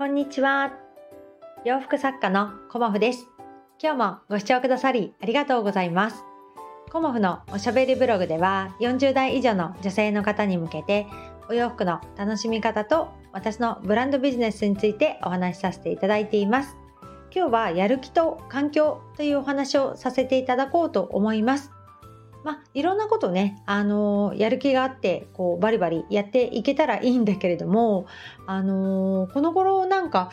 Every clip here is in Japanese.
こんにちは。洋服作家のコモフです。今日もご視聴くださりありがとうございます。コモフのおしゃべりブログでは40代以上の女性の方に向けてお洋服の楽しみ方と私のブランドビジネスについてお話しさせていただいています。今日はやる気と環境というお話をさせていただこうと思います。まあ、いろんなことね、あの、やる気があってこうバリバリやっていけたらいいんだけれども、あの、この頃なんか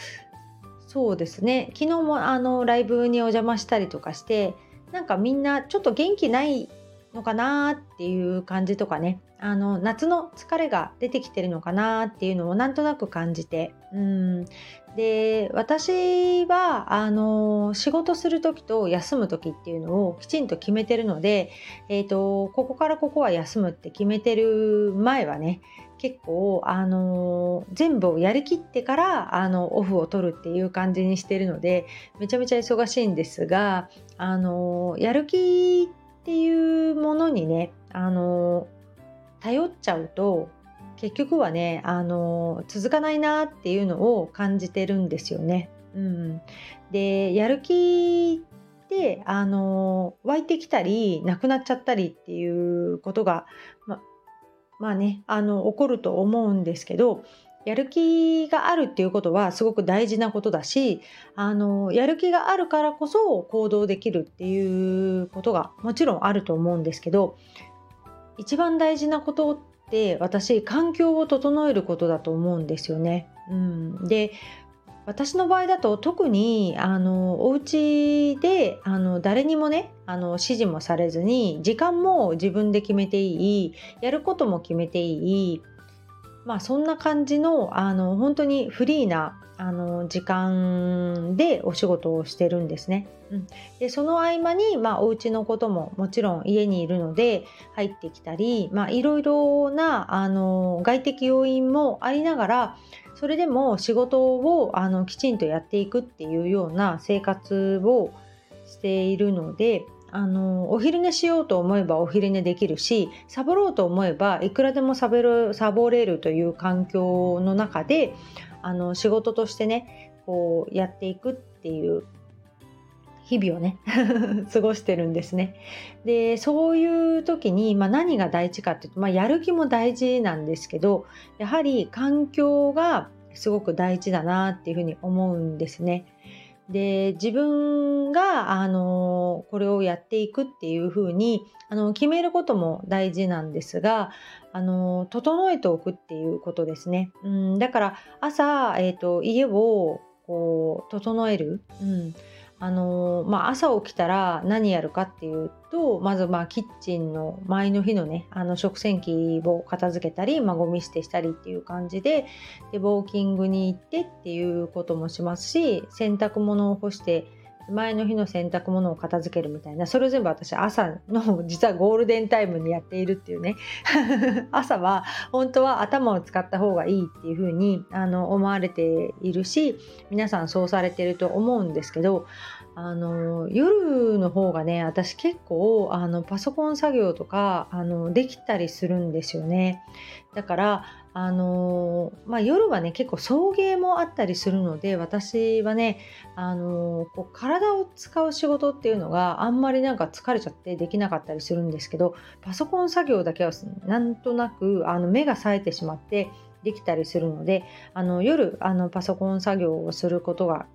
そうですね。昨日もあのライブにお邪魔したりとかしてなんかみんなちょっと元気ないのかなっていう感じとかね。あの夏の疲れが出てきてるのかなっていうのをなんとなく感じて。うん。で私はあの仕事する時と休む時っていうのをきちんと決めてるので、えーと、ここからここは休むって決めてる前はね結構あの全部をやりきってからあのオフを取るっていう感じにしてるのでめちゃめちゃ忙しいんですがあのやる気ってていうものにねあの頼っちゃうと結局はねあの続かないなっていうのを感じてるんですよね。うん、でやる気ってあの湧いてきたりなくなっちゃったりっていうことがままあねあの起こると思うんですけどやる気があるっていうことはすごく大事なことだしあのやる気があるからこそ行動できるっていうことがもちろんあると思うんですけど一番大事なことって私環境を整えることだと思うんですよね。うん、で私の場合だと特にあのお家であの誰にもねあの指示もされずに時間も自分で決めていいやることも決めていいまあそんな感じのあの本当にフリーなあの時間でお仕事をしてるんですね。うん、でその合間に、まあ、お家のことももちろん家にいるので入ってきたり、まあ、いろいろなあの外的要因もありながらそれでも仕事をあのきちんとやっていくっていうような生活をしているのであのお昼寝しようと思えばお昼寝できるしサボろうと思えばいくらでもサボるサボれるという環境の中であの仕事としてねこうやっていくっていう日々をね 過ごしてるんですね。でそういう時に、まあ、何が大事かっていうと、まあ、やる気も大事なんですけどやはり環境がすごく大事だなっていうふうに思うんですね。で自分があのこれをやっていくっていうふうにあの決めることも大事なんですがあの整えておくっていうことですね。うん、だから朝、えーと、家をこう整える、うんあのまあ、朝起きたら何やるかっていうとまずまあキッチンの前の日のねあの食洗機を片付けたり、まあ、ゴミ捨てしたりっていう感じででウォーキングに行ってっていうこともしますし洗濯物を干して前の日の洗濯物を片付けるみたいなそれを全部私朝の実はゴールデンタイムにやっているっていうね。朝は本当は頭を使った方がいいっていうふうにあの思われているし皆さんそうされていると思うんですけどあの夜の方がね私結構あのパソコン作業とかあのできたりするんですよね。だからあのまあ、夜はね結構送迎もあったりするので私はね、あのこう体を使う仕事っていうのがあんまりなんか疲れちゃってできなかったりするんですけどパソコン作業だけはなんとなくあの目が冴えてしまってできたりするのであの夜あのパソコン作業をすることが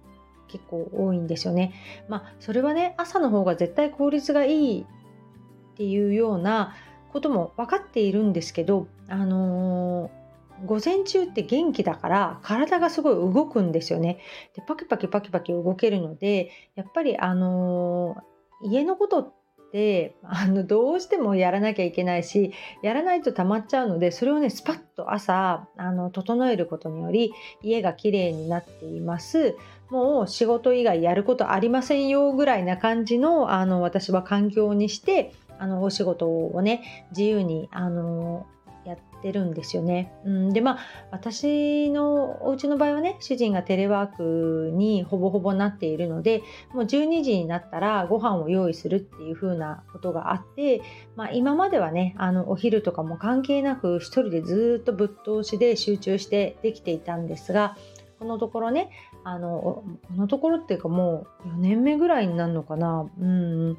結構多いんですよね。まあそれはね朝の方が絶対効率がいいっていうようなことも分かっているんですけどあのー午前中って元気だから体がすごい動くんですよね。でパキパキパキパキ動けるのでやっぱりあのー、家のことって あのどうしてもやらなきゃいけないしやらないと溜まっちゃうのでそれをねスパッと朝あの整えることにより家がきれいになっています。もう仕事以外やることありませんよぐらいな感じのあの私は環境にしてあのお仕事をね自由にあのやってるんですよね。うん、でまあ私のお家の場合はね主人がテレワークにほぼほぼなっているのでもう12時になったらご飯を用意するっていう風なことがあって、まあ、今まではねあのお昼とかも関係なく一人でずっとぶっ通しで集中してできていたんですがこのところねあのこのところっていうかもう4年目ぐらいになるのかな。うん。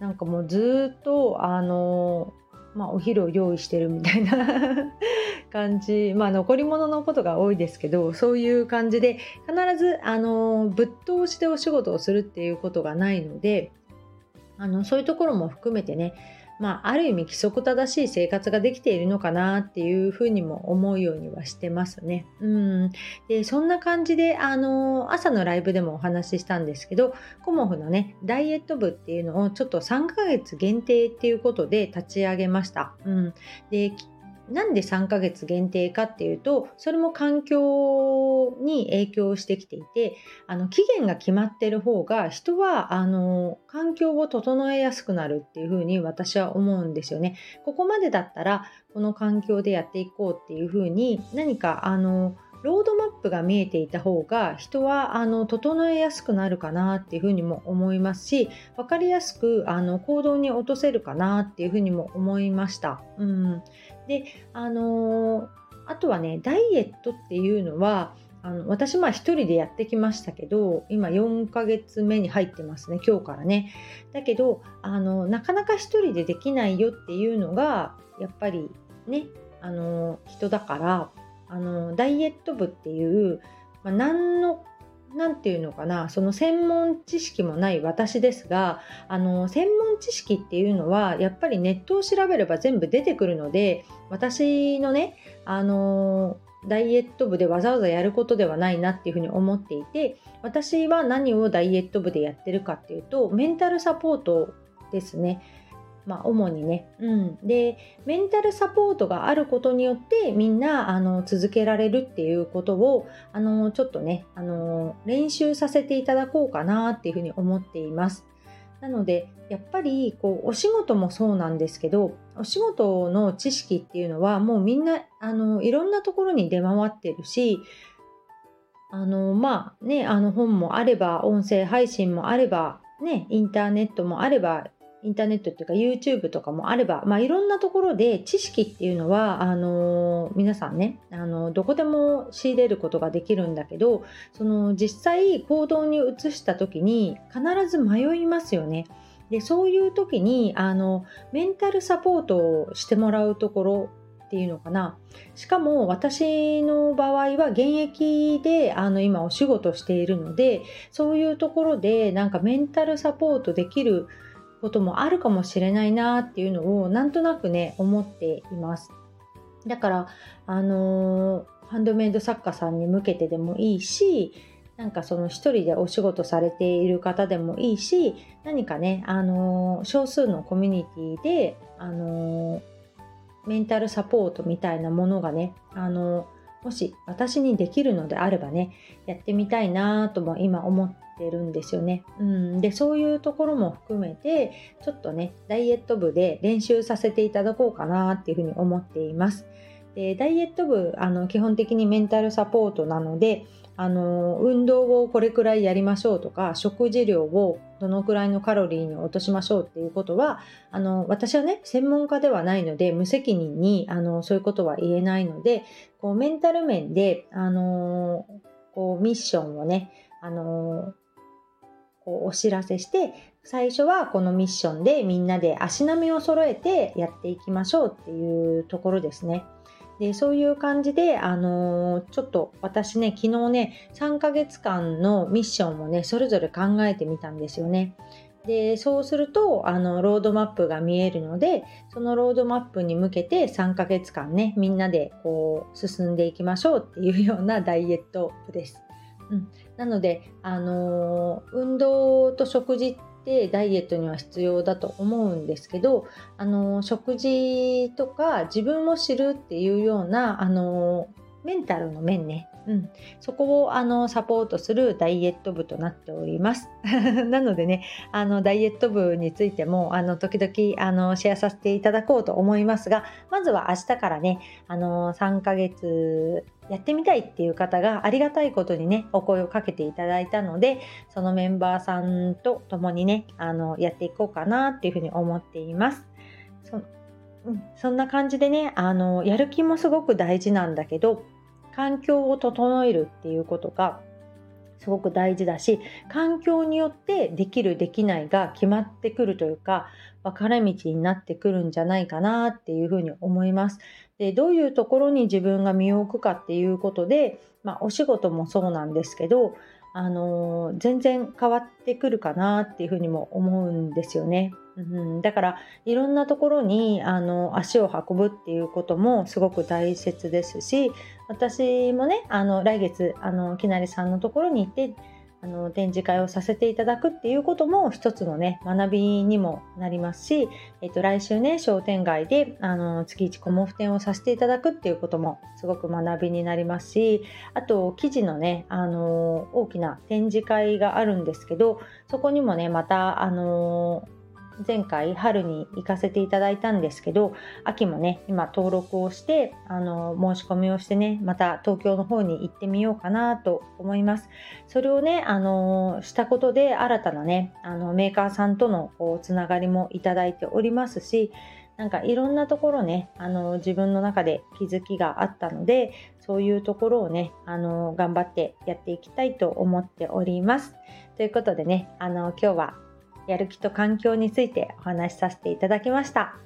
なんかもうずっとあのまあ、お昼を用意してるみたいな 感じ。まあ残り物のことが多いですけどそういう感じで必ずあのぶっ通しでお仕事をするっていうことがないのであのそういうところも含めてねまあ、ある意味規則正しい生活ができているのかなっていうふうにも思うようにはしてますね。うん、でそんな感じであの朝のライブでもお話ししたんですけどコモフのねダイエット部っていうのをちょっと3ヶ月限定っていうことで立ち上げました。うん、でなんで3ヶ月限定かっていうとそれも環境に影響してきていてあの期限が決まってる方が人はあの環境を整えやすくなるっていうふうに私は思うんですよね。ここまでだったらこの環境でやっていこうっていうふうに何かあのロードマップが見えていた方が人はあの整えやすくなるかなっていうふうにも思いますし分かりやすくあの行動に落とせるかなっていうふうにも思いました。うん、であのー、あとはねダイエットっていうのはあの私まあ一人でやってきましたけど今4ヶ月目に入ってますね今日からね。だけどあのなかなか一人でできないよっていうのがやっぱりねあの人だからあのダイエット部っていう、まあ、何の何て言うのかなその専門知識もない私ですがあの専門知識っていうのはやっぱりネットを調べれば全部出てくるので私のねあのダイエット部でわざわざやることではないなっていうふうに思っていて私は何をダイエット部でやってるかっていうとメンタルサポートですね。まあ、主にね、うん、でメンタルサポートがあることによってみんなあの続けられるっていうことをあのちょっとねあの練習させていただこうかなっていうふうに思っています。なのでやっぱりこうお仕事もそうなんですけどお仕事の知識っていうのはもうみんなあのいろんなところに出回ってるしあのまあねあの本もあれば音声配信もあればねインターネットもあればインターネットっていうか YouTube とかもあれば、まあ、いろんなところで知識っていうのはあの皆さんねあのどこでも仕入れることができるんだけどその実際行動に移した時に必ず迷いますよね。でそういう時にあのメンタルサポートをしてもらうところっていうのかなしかも私の場合は現役であの今お仕事しているのでそういうところでなんかメンタルサポートできることもあるかもしれないなっていうのをなんとなくね思っています。だからあの、ハンドメイド作家さんに向けてでもいいしなんかその一人でお仕事されている方でもいいし何かね、あの、少数のコミュニティで、あの、メンタルサポートみたいなものがね、あのもし私にできるのであればねやってみたいなとも今思ってるんですよね。うん、でそういうところも含めてちょっとねダイエット部で練習させていただこうかなっていうふうに思っています。でダイエット部あの基本的にメンタルサポートなのであの運動をこれくらいやりましょうとか食事量をどのくらいのカロリーに落としましょうっていうことはあの私はね専門家ではないので無責任にあのそういうことは言えないのでこうメンタル面であのこうミッションをねあのこうお知らせして最初はこのミッションでみんなで足並みを揃えてやっていきましょうっていうところですね。でそういう感じで、あのー、ちょっと私ね昨日ね3ヶ月間のミッションをねそれぞれ考えてみたんですよね。でそうするとあのロードマップが見えるのでそのロードマップに向けて3ヶ月間ねみんなでこう進んでいきましょうっていうようなダイエットです。うん、なので、あのー、運動と食事ってダイエットには必要だと思うんですけど、あのー、食事とか自分を知るっていうような、あの、メンタルの面ね、うん、そこをあのサポートするダイエット部となっております。なのでね、あのダイエット部についてもあの時々あのシェアさせていただこうと思いますが、まずは明日からね、あの3ヶ月やってみたいっていう方がありがたいことにね、お声をかけていただいたので、そのメンバーさんと共にね、あのやっていこうかなっていうふうに思っています。そうん、そんな感じでね、あのやる気もすごく大事なんだけど、環境を整えるっていうことがすごく大事だし環境によってできるできないが決まってくるというか分かれ道になってくるんじゃないかなっていうふうに思います。でどういうところに自分が身を置くかっていうことで、まあ、お仕事もそうなんですけどあの全然変わってくるかなっていうふうにも思うんですよね。うん、だからいろんなところにあの足を運ぶっていうこともすごく大切ですし私もねあの来月あのきなりさんのところに行ってあの展示会をさせていただくっていうことも一つのね学びにもなりますし、えっと、来週ね商店街であの月1コモフ展をさせていただくっていうこともすごく学びになりますしあと記事のねあの大きな展示会があるんですけどそこにもねまたあの前回春に行かせていただいたんですけど秋もね今登録をしてあの申し込みをしてねまた東京の方に行ってみようかなと思います。それをねあのしたことで新たなねあのメーカーさんとのこうつながりもいただいておりますしなんかいろんなところねあの自分の中で気づきがあったのでそういうところをねあの頑張ってやっていきたいと思っております。ということでねあの今日はやる気と環境についてお話しさせていただきました。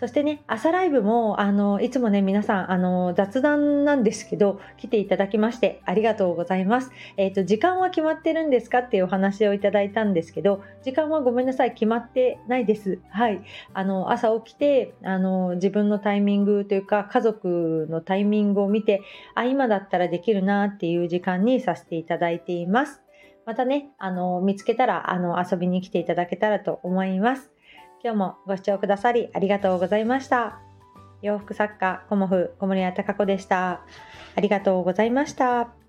そしてね、朝ライブも、あの、いつもね、皆さん、あの、雑談なんですけど、来ていただきまして、ありがとうございます。えっ、ー、と、時間は決まってるんですかっていうお話をいただいたんですけど、時間はごめんなさい、決まってないです。はい。あの、朝起きて、あの、自分のタイミングというか、家族のタイミングを見て、あ、今だったらできるなっていう時間にさせていただいています。またね、あの、見つけたら、あの、遊びに来ていただけたらと思います。今日もご視聴くださりありがとうございました。洋服作家、コモフ、小森屋隆子でした。ありがとうございました。